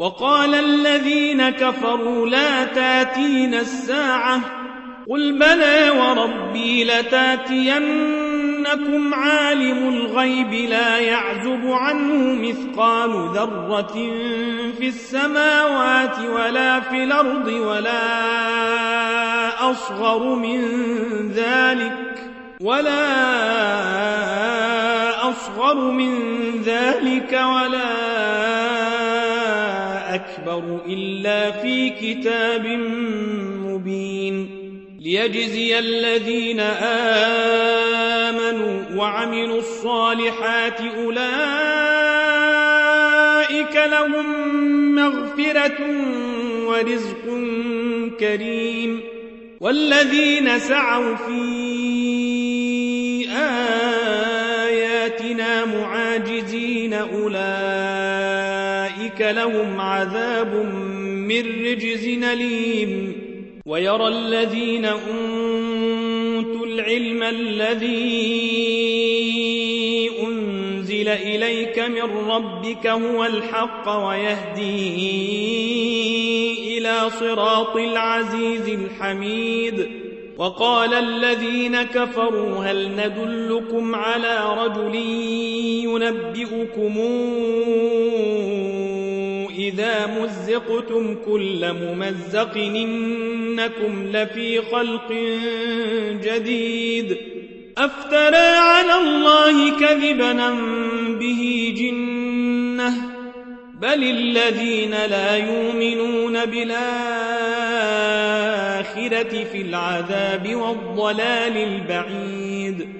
وقال الذين كفروا لا تاتين الساعة قل بلى وربي لتاتينكم عالم الغيب لا يعزب عنه مثقال ذرة في السماوات ولا في الأرض ولا أصغر من ذلك ولا أصغر من ذلك ولا أكبر إلا في كتاب مبين ليجزي الذين آمنوا وعملوا الصالحات أولئك لهم مغفرة ورزق كريم والذين سعوا في آياتنا معاجزين أولئك لهم عذاب من رجز أليم ويرى الذين أوتوا العلم الذي أنزل إليك من ربك هو الحق ويهدي إلى صراط العزيز الحميد. وقال الذين كفروا هل ندلكم على رجل ينبئكم إذا مزقتم كل ممزق إنكم لفي خلق جديد. أفترى على الله كذبا به جنة؟ بل الذين لا يؤمنون بالآخرة في العذاب والضلال البعيد.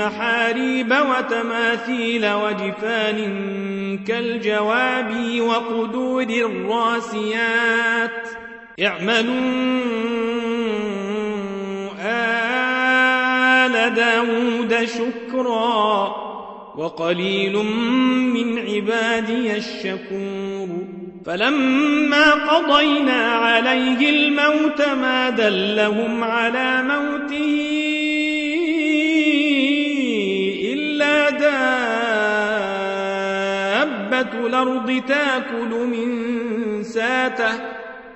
محاريب وتماثيل وجفان كالجواب وقدور الراسيات. اعملوا آل داود شكرا وقليل من عبادي الشكور. فلما قضينا عليه الموت ما دلهم على موته دابة الأرض تاكل من ساته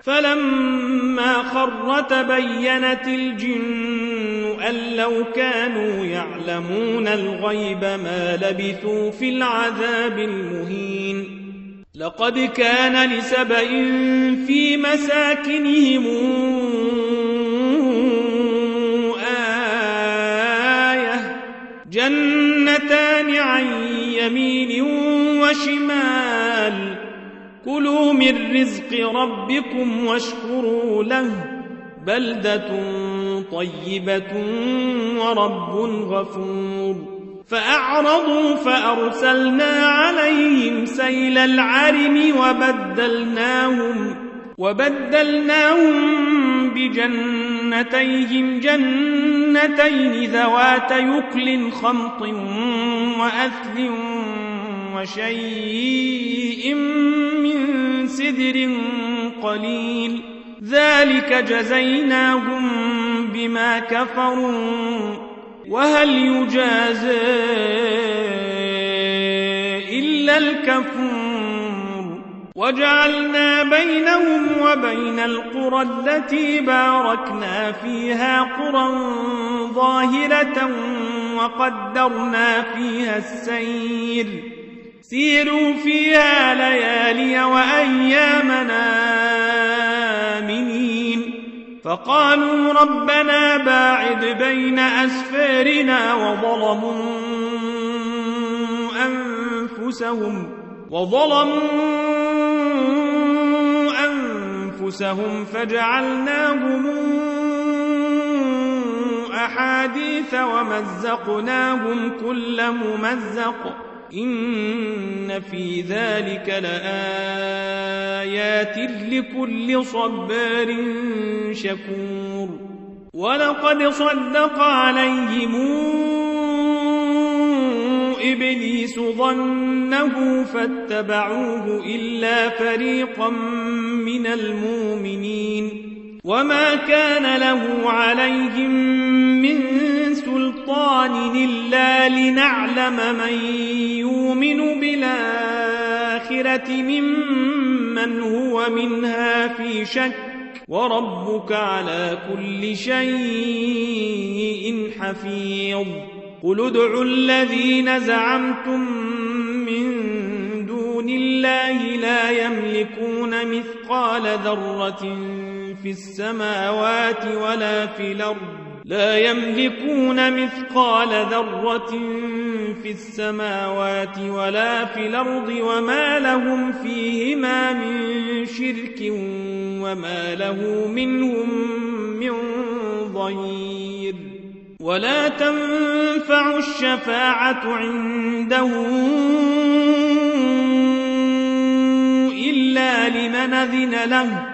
فلما خر تبينت الجن أن لو كانوا يعلمون الغيب ما لبثوا في العذاب المهين. لقد كان لسبإ في مساكنهم آية جنتان عن يمين وشمال. كلوا من رزق ربكم واشكروا له. بلدة طيبة ورب غفور. فأعرضوا فأرسلنا عليهم سيل العرم وبدلناهم وبدلناهم بجنتيهم جنتين ذوات يكل خمط وأثل وشيء من سدر قليل. ذلك جزيناهم بما كفروا. وهل يجازى إلا الكفور؟ وجعلنا بينهم وبين القرى التي باركنا فيها قرى ظاهرة وقدرنا فيها السير. سيروا فيها ليالي وأيامنا آمنين. فقالوا ربنا باعد بين أسفارنا وظلموا أنفسهم وظلموا أنفسهم فجعلناهم أحاديث ومزقناهم كل ممزق. إن في ذلك لآيات لكل صبار شكور. ولقد صدق عليهم إبليس ظنه فاتبعوه إلا فريقا من المؤمنين. وما كان له عليهم من سلطان إلا لنعلم من يؤمن بالآخرة ممن هو منها في شك وربك على كل شيء حفيظ. قل ادعوا الذين زعمتم من دون الله لا يملكون مثقال ذرة في السماوات ولا في الأرض لا يملكون مثقال ذرة في السماوات ولا في الأرض وما لهم فيهما من شرك وما له منهم من ضير. ولا تنفع الشفاعة عنده إلا لمن أذن له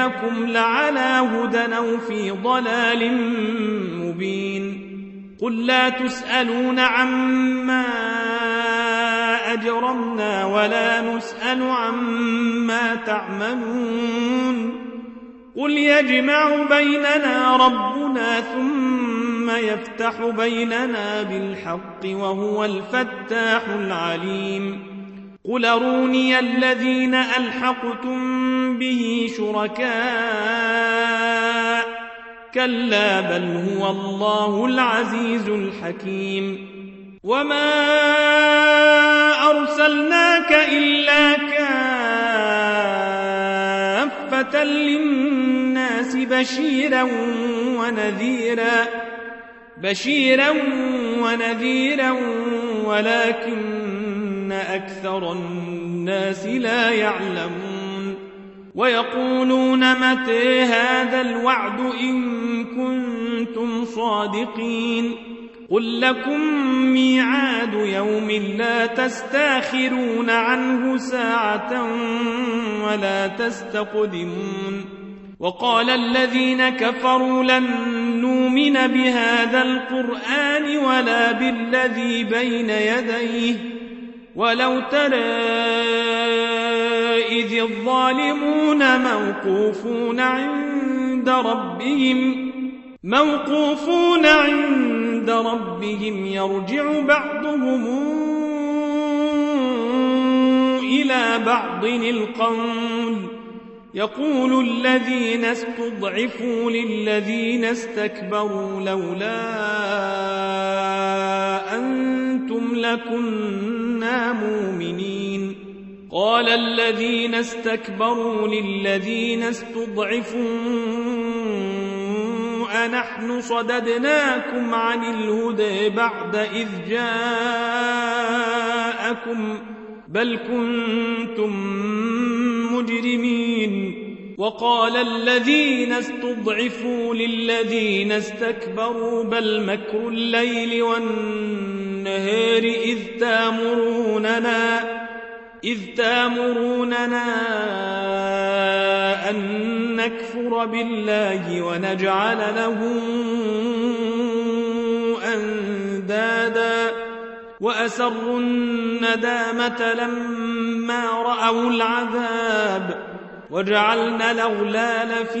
إياكم لعلى هدى أو في ضلال مبين قل لا تسألون عما أجرمنا ولا نسأل عما تعملون قل يجمع بيننا ربنا ثم يفتح بيننا بالحق وهو الفتاح العليم قل اروني الذين ألحقتم به شركاء كلا بل هو الله العزيز الحكيم وما أرسلناك إلا كافة للناس بشيرا ونذيرا بشيرا ونذيرا ولكن أكثر الناس لا يعلمون ويقولون متى هذا الوعد إن كنتم صادقين قل لكم ميعاد يوم لا تستاخرون عنه ساعة ولا تستقدمون وقال الذين كفروا لن نؤمن بهذا القرآن ولا بالذي بين يديه ولو ترى إذ الظالمون موقوفون عند ربهم موقوفون عند ربهم يرجع بعضهم إلى بعض القول. يقول الذين استضعفوا للذين استكبروا لولا أنتم لكنا مؤمنين. قال الذين استكبروا للذين استضعفوا أنحن صددناكم عن الهدى بعد إذ جاءكم بل كنتم مجرمين. وقال الذين استضعفوا للذين استكبروا بل مكر الليل والنهار إذ تامروننا إذ تامروننا أن نكفر بالله ونجعل له أندادا. وأسروا الندامة لما رأوا العذاب وجعلنا الأغلال في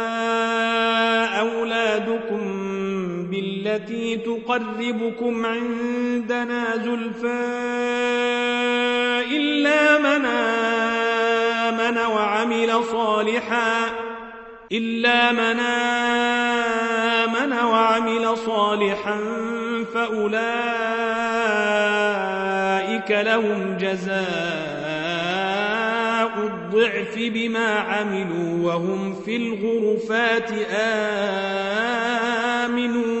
بالتي تقربكم عندنا زلفى إلا من آمن وعمل صالحا إلا من آمن وعمل صالحا فأولئك لهم جزاء الضعف بما عملوا وهم في الغرفات آمنون.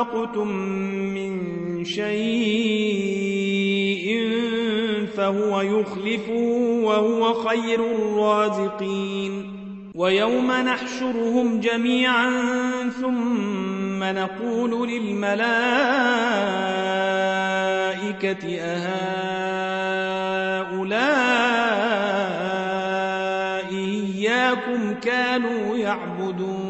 أنفقتم من شيء فهو يخلفه وهو خير الرازقين. ويوم نحشرهم جميعا ثم نقول للملائكة أهؤلاء إياكم كانوا يعبدون.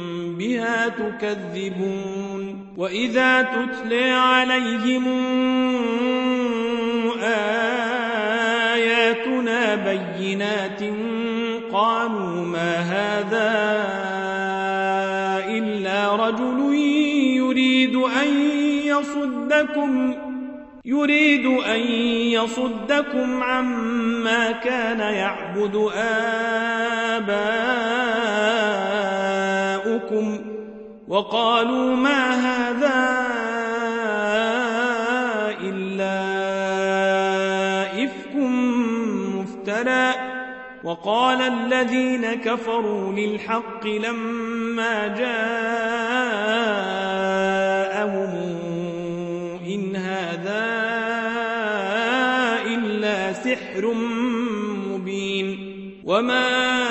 بها تكذبون وإذا تتلى عليهم آياتنا بينات قالوا ما هذا إلا رجل يريد أن يصدكم يريد أن يصدكم عما كان يعبد آباؤكم وقالوا ما هذا إلا إفك مفترى. وقال الذين كفروا للحق لما جاءهم إن هذا إلا سحر مبين. وما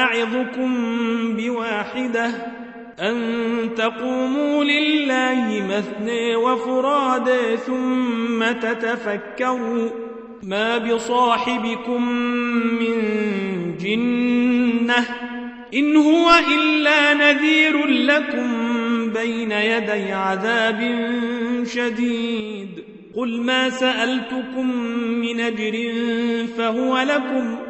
أعظكم بواحدة أن تقوموا لله مثني وفرادى ثم تتفكروا ما بصاحبكم من جنة إن هو إلا نذير لكم بين يدي عذاب شديد. قل ما سألتكم من أجر فهو لكم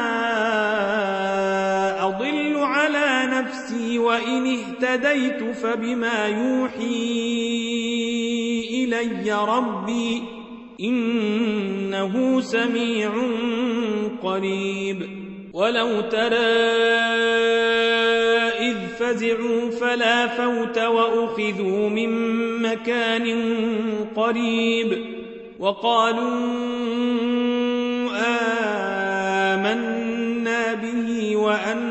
وإن اهتديت فبما يوحي إلي ربي إنه سميع قريب. ولو ترى إذ فزعوا فلا فوت وأخذوا من مكان قريب. وقالوا آمنا به وأنى